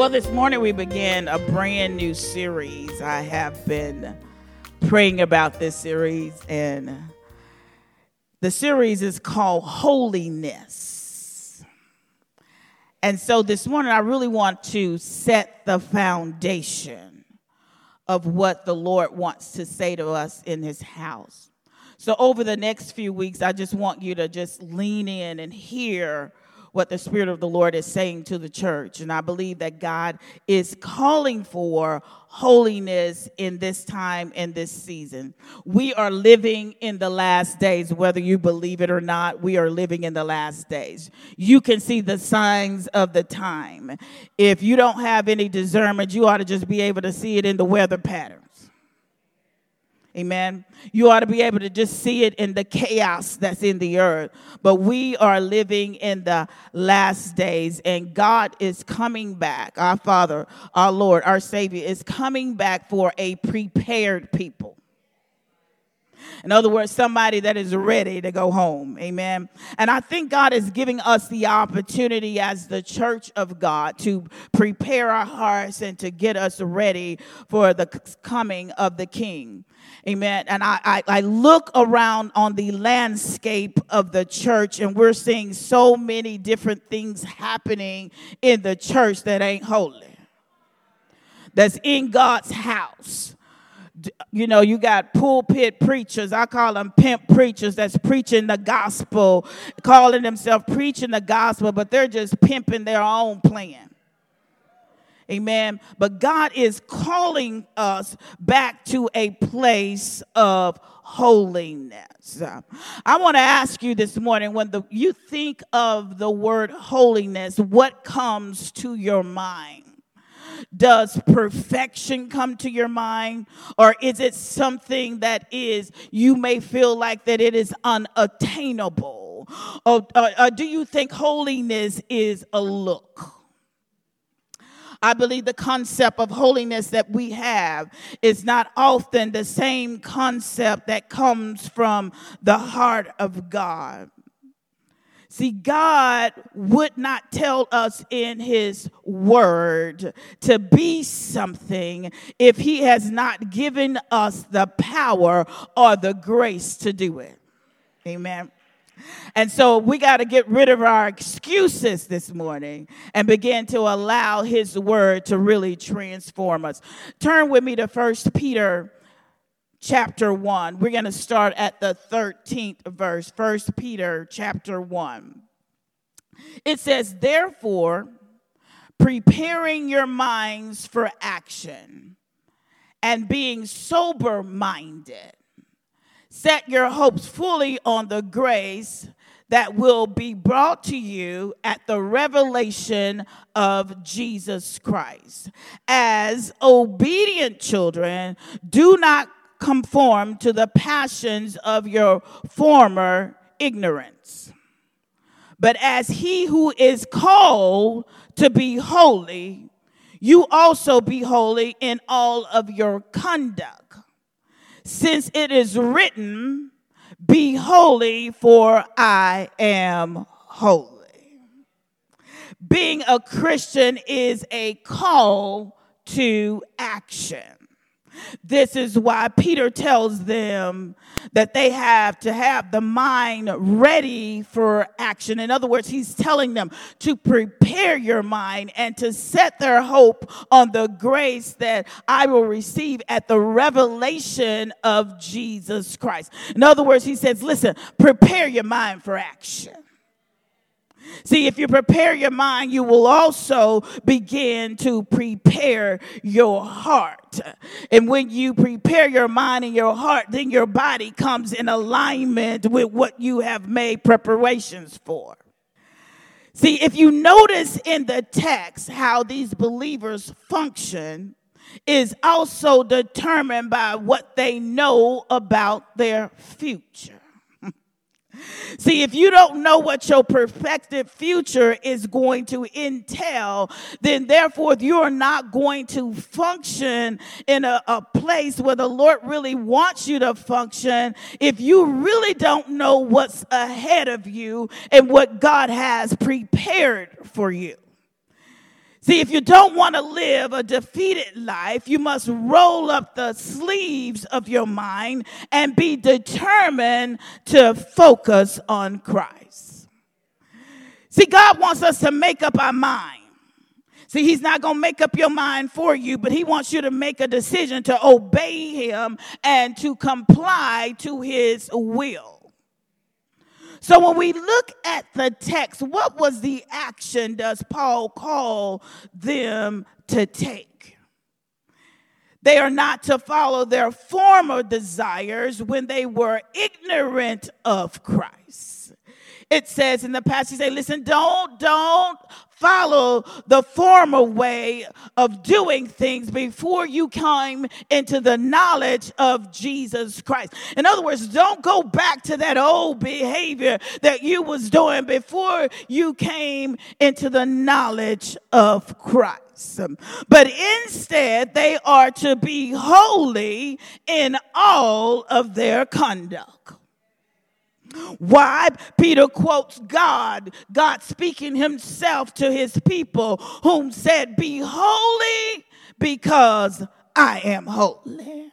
Well, this morning we began a brand new series. I have been praying about this series, and the series is called Holiness. And so this morning I really want to set the foundation of what the Lord wants to say to us in His house. So, over the next few weeks, I just want you to just lean in and hear what the Spirit of the Lord is saying to the church. And I believe that God is calling for holiness in this time in this season. We are living in the last days, whether you believe it or not, we are living in the last days. You can see the signs of the time. If you don't have any discernment, you ought to just be able to see it in the weather pattern. Amen. You ought to be able to just see it in the chaos that's in the earth. But we are living in the last days, and God is coming back. Our Father, our Lord, our Savior is coming back for a prepared people. In other words, somebody that is ready to go home. Amen. And I think God is giving us the opportunity as the church of God to prepare our hearts and to get us ready for the coming of the King. Amen. And I, I, I, look around on the landscape of the church, and we're seeing so many different things happening in the church that ain't holy, that's in God's house you know, you got pulpit preachers. I call them pimp preachers that's preaching the gospel, calling themselves preaching the gospel, but they're just pimping their own plan. Amen. But God is calling us back to a place of holiness. I want to ask you this morning when the, you think of the word holiness, what comes to your mind? Does perfection come to your mind? Or is it something that is, you may feel like that it is unattainable? Or, or, or do you think holiness is a look? I believe the concept of holiness that we have is not often the same concept that comes from the heart of God. See, God would not tell us in His Word to be something if He has not given us the power or the grace to do it. Amen. And so we got to get rid of our excuses this morning and begin to allow His Word to really transform us. Turn with me to First Peter chapter 1. We're going to start at the 13th verse, 1 Peter chapter 1. It says, Therefore, preparing your minds for action and being sober minded, set your hopes fully on the grace that will be brought to you at the revelation of Jesus Christ. As obedient children, do not conform to the passions of your former ignorance. But as he who is called to be holy, you also be holy in all of your conduct. Since it is written, Be holy, for I am holy. Being a Christian is a call to action. This is why Peter tells them that they have to have the mind ready for action. In other words, he's telling them to prepare your mind and to set their hope on the grace that I will receive at the revelation of Jesus Christ. In other words, he says, listen, prepare your mind for action. See, if you prepare your mind, you will also begin to prepare your heart. And when you prepare your mind and your heart, then your body comes in alignment with what you have made preparations for. See, if you notice in the text how these believers function, is also determined by what they know about their future. See, if you don't know what your perfected future is going to entail, then therefore you're not going to function in a, a, place where the Lord really wants you to function if you really don't know what's ahead of you and what God has prepared for you. See, if you don't want to live a defeated life, you must roll up the sleeves of your mind and be determined to focus on Christ. See, God wants us to make up our mind. See, He's not going to make up your mind for you, but He wants you to make a decision to obey Him and to comply to His will. So when we look at the text, what was the action does Paul call them to take? They are not to follow their former desires when they were ignorant of Christ. It says in the passage, say, listen, don't, don't follow the former way of doing things before you came into the knowledge of Jesus Christ. In other words, don't go back to that old behavior that you was doing before you came into the knowledge of Christ. But instead, they are to be holy in all of their conduct. Why? Peter quotes God, God speaking himself to his people, whom said, Be holy because I am holy.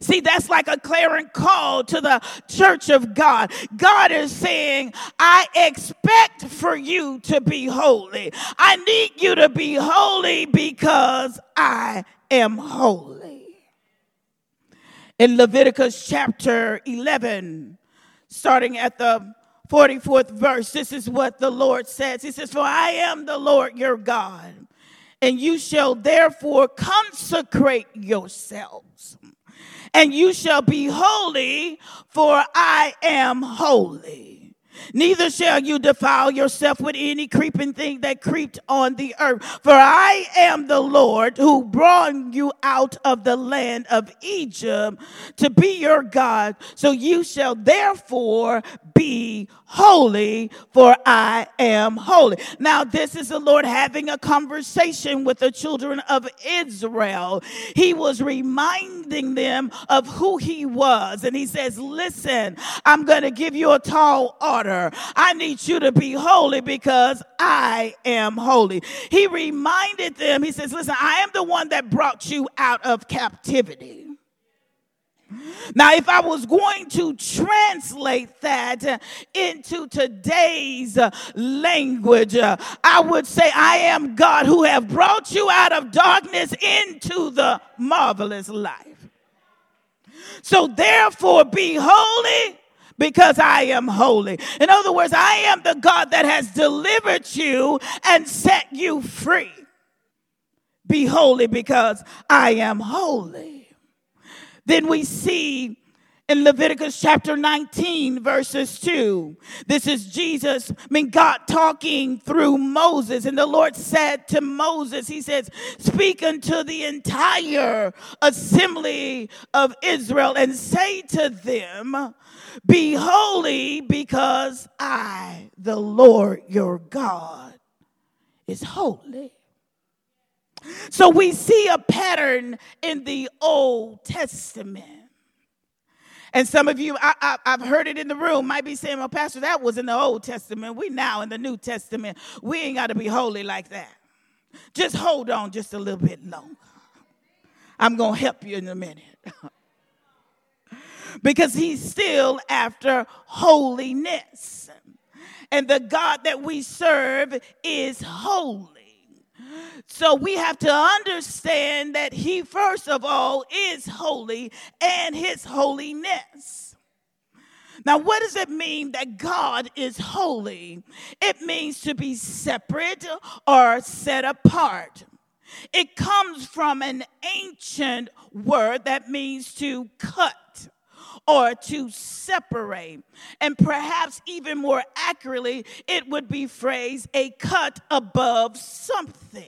See, that's like a clarion call to the church of God. God is saying, I expect for you to be holy. I need you to be holy because I am holy in Leviticus chapter 11, starting at the 44th verse. This is what the Lord says He says, For I am the Lord your God, and you shall therefore consecrate yourselves, and you shall be holy, for I am holy. Neither shall you defile yourself with any creeping thing that creeped on the earth. For I am the Lord who brought you out of the land of Egypt to be your God. So you shall therefore be holy, for I am holy. Now, this is the Lord having a conversation with the children of Israel. He was reminding them of who he was. And he says, Listen, I'm going to give you a tall order. I need you to be holy because I am holy. He reminded them, he says, Listen, I am the one that brought you out of captivity. Now, if I was going to translate that into today's language, I would say, I am God who have brought you out of darkness into the marvelous life. So, therefore, be holy because I am holy. In other words, I am the God that has delivered you and set you free. Be holy because I am holy. Then we see in Leviticus chapter 19, verses 2. This is Jesus, I mean, God talking through Moses. And the Lord said to Moses, He says, Speak unto the entire assembly of Israel and say to them, Be holy because I, the Lord your God, is holy. So we see a pattern in the Old Testament. And some of you, I, have heard it in the room, might be saying, well, Pastor, that was in the Old Testament. We now in the New Testament. We ain't got to be holy like that. Just hold on just a little bit longer. I'm going to help you in a minute. because he's still after holiness. And the God that we serve is holy. So we have to understand that he, first of all, is holy and his holiness. Now, what does it mean that God is holy? It means to be separate or set apart. It comes from an ancient word that means to cut or to separate. And perhaps even more accurately, it would be phrased a cut above something.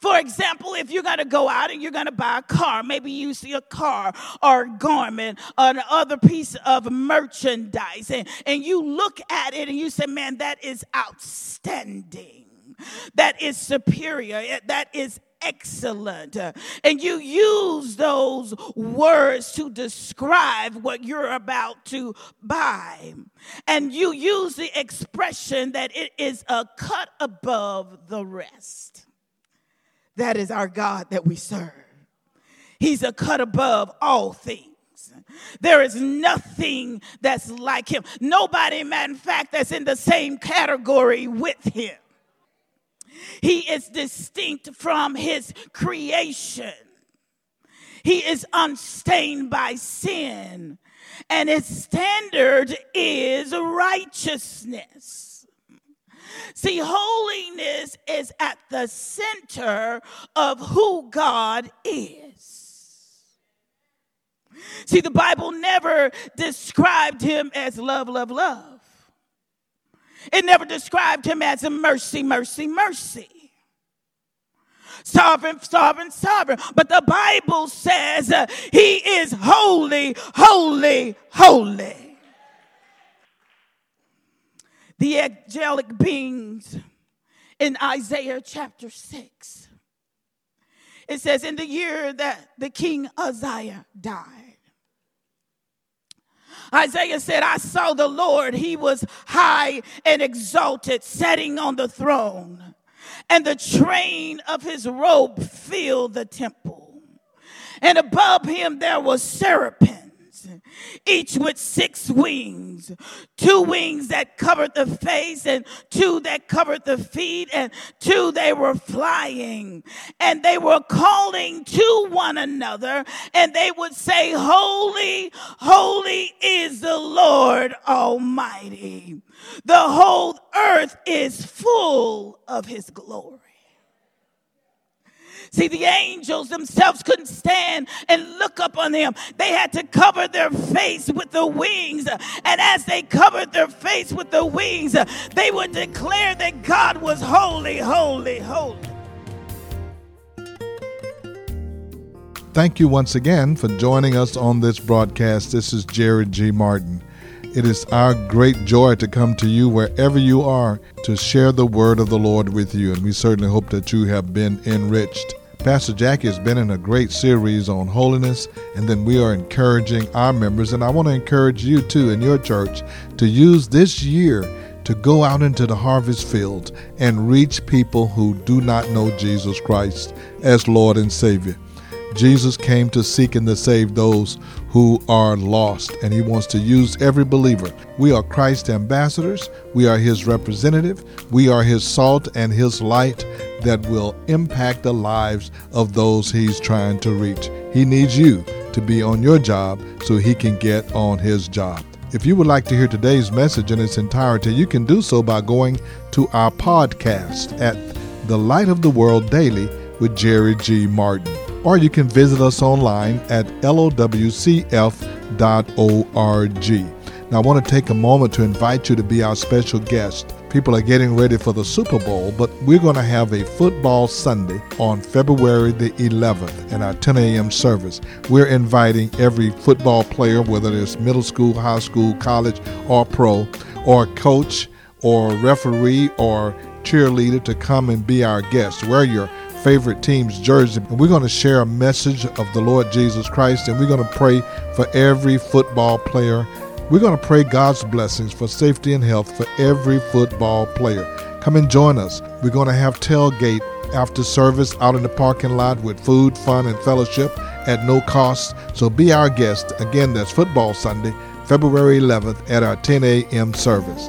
For example, if you're going to go out and you're going to buy a car, maybe you see a car or a garment or another piece of merchandise, and, and you look at it and you say, Man, that is outstanding. That is superior. That is excellent. And you use those words to describe what you're about to buy. And you use the expression that it is a cut above the rest. That is our God that we serve. He's a cut above all things. There is nothing that's like him. Nobody, matter of fact, that's in the same category with him. He is distinct from his creation. He is unstained by sin, and his standard is righteousness. See, holiness is at the center of who God is. See, the Bible never described him as love, love, love. It never described him as a mercy, mercy, mercy. Sovereign, sovereign, sovereign. But the Bible says uh, he is holy, holy, holy the angelic beings in Isaiah chapter 6. It says, In the year that the king Uzziah died, Isaiah said, I saw the Lord. He was high and exalted, sitting on the throne, and the train of his robe filled the temple. And above him there was seraphim each with six wings two wings that covered the face, and two that covered the feet, and two they were flying. And they were calling to one another, and they would say, Holy, holy is the Lord Almighty. The whole earth is full of his glory. See, the angels themselves couldn't stand and look up on them. They had to cover their face with the wings. And as they covered their face with the wings, they would declare that God was holy, holy, holy. Thank you once again for joining us on this broadcast. This is Jerry G. Martin. It is our great joy to come to you wherever you are to share the word of the Lord with you, and we certainly hope that you have been enriched. Pastor Jackie has been in a great series on holiness, and then we are encouraging our members. And I want to encourage you too in your church to use this year to go out into the harvest field and reach people who do not know Jesus Christ as Lord and Savior. Jesus came to seek and to save those who are lost, and he wants to use every believer. We are Christ's ambassadors, we are his representative, we are his salt and his light that will impact the lives of those he's trying to reach. He needs you to be on your job so he can get on his job. If you would like to hear today's message in its entirety, you can do so by going to our podcast at The Light of the World Daily with Jerry G. Martin or you can visit us online at lowcf.org. Now, I want to take a moment to invite you to be our special guest. People are getting ready for the Super Bowl, but we're going to have a football Sunday on February the 11th in our 10 a.m. service. We're inviting every football player, whether it's middle school, high school, college, or pro, or coach, or referee, or cheerleader to come and be our guest. Wear your favorite team's jersey. And we're going to share a message of the Lord Jesus Christ, and we're going to pray for every football player. We're going to pray God's blessings for safety and health for every football player. Come and join us. We're going to have tailgate after service out in the parking lot with food, fun, and fellowship at no cost. So be our guest. Again, that's Football Sunday, February 11th at our 10 a.m. service.